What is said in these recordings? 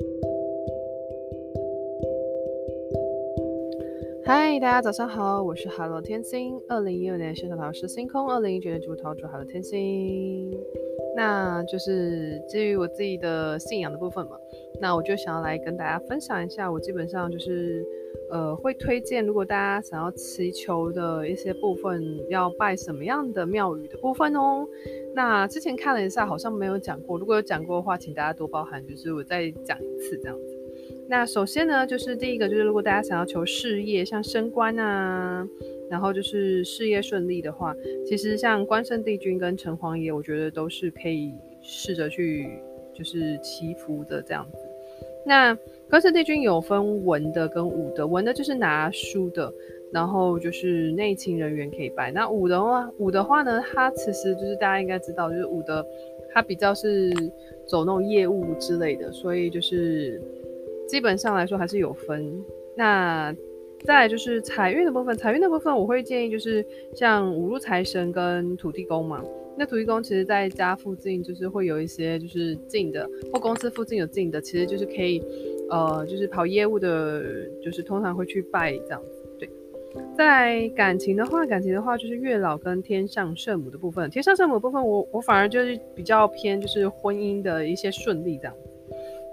Thank you. 嗨，大家早上好，我是 Hello 天星，二零一六年生肖桃是星空，二零一九年主桃主 Hello 天星。那就是基于我自己的信仰的部分嘛，那我就想要来跟大家分享一下，我基本上就是呃会推荐，如果大家想要祈求的一些部分，要拜什么样的庙宇的部分哦。那之前看了一下，好像没有讲过，如果有讲过的话，请大家多包涵，就是我再讲一次这样子。那首先呢，就是第一个，就是如果大家想要求事业，像升官啊，然后就是事业顺利的话，其实像关圣帝君跟城隍爷，我觉得都是可以试着去就是祈福的这样子。那关圣帝君有分文的跟武的，文的就是拿书的，然后就是内勤人员可以拜。那武的话，武的话呢，它其实就是大家应该知道，就是武的，它比较是走那种业务之类的，所以就是。基本上来说还是有分，那再就是财运的部分，财运的部分我会建议就是像五路财神跟土地公嘛。那土地公其实在家附近就是会有一些就是近的，或公司附近有近的，其实就是可以，呃，就是跑业务的，就是通常会去拜这样子。对，在感情的话，感情的话就是月老跟天上圣母的部分，天上圣母的部分我我反而就是比较偏就是婚姻的一些顺利这样。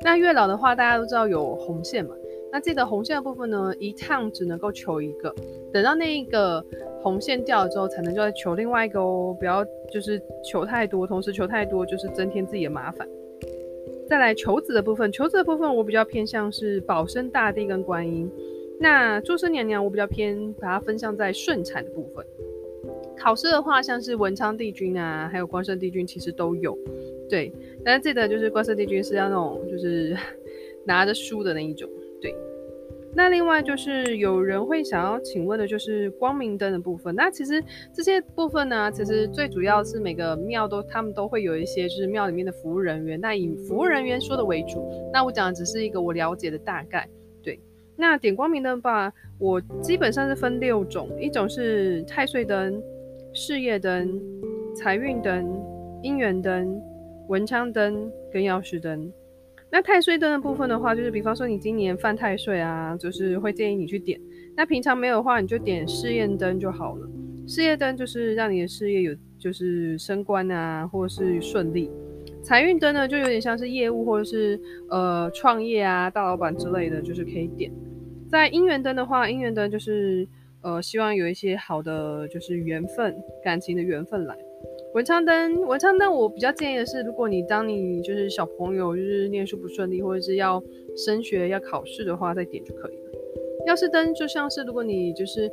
那月老的话，大家都知道有红线嘛。那这个红线的部分呢，一趟只能够求一个，等到那一个红线掉了之后，才能再求另外一个哦。不要就是求太多，同时求太多就是增添自己的麻烦。再来求子的部分，求子的部分我比较偏向是保生大帝跟观音。那注生娘娘我比较偏把它分项在顺产的部分。考试的话，像是文昌帝君啊，还有关圣帝君，其实都有。对，但是记得就是关圣帝君是要那种就是 拿着书的那一种。对，那另外就是有人会想要请问的就是光明灯的部分。那其实这些部分呢，其实最主要是每个庙都他们都会有一些就是庙里面的服务人员。那以服务人员说的为主。那我讲的只是一个我了解的大概。对，那点光明灯吧，我基本上是分六种，一种是太岁灯、事业灯、财运灯、姻缘灯。文昌灯跟钥匙灯，那太岁灯的部分的话，就是比方说你今年犯太岁啊，就是会建议你去点。那平常没有的话，你就点事业灯就好了。事业灯就是让你的事业有就是升官啊，或者是顺利。财运灯呢，就有点像是业务或者是呃创业啊，大老板之类的，就是可以点。在姻缘灯的话，姻缘灯就是呃希望有一些好的就是缘分，感情的缘分来。文昌灯，文昌灯，我比较建议的是，如果你当你就是小朋友，就是念书不顺利，或者是要升学要考试的话，再点就可以了。药师灯就像是如果你就是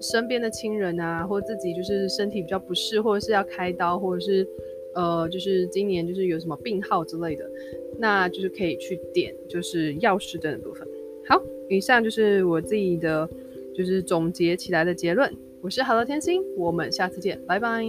身边的亲人啊，或自己就是身体比较不适，或者是要开刀，或者是呃，就是今年就是有什么病号之类的，那就是可以去点就是药师灯的部分。好，以上就是我自己的就是总结起来的结论。我是好了天心，我们下次见，拜拜。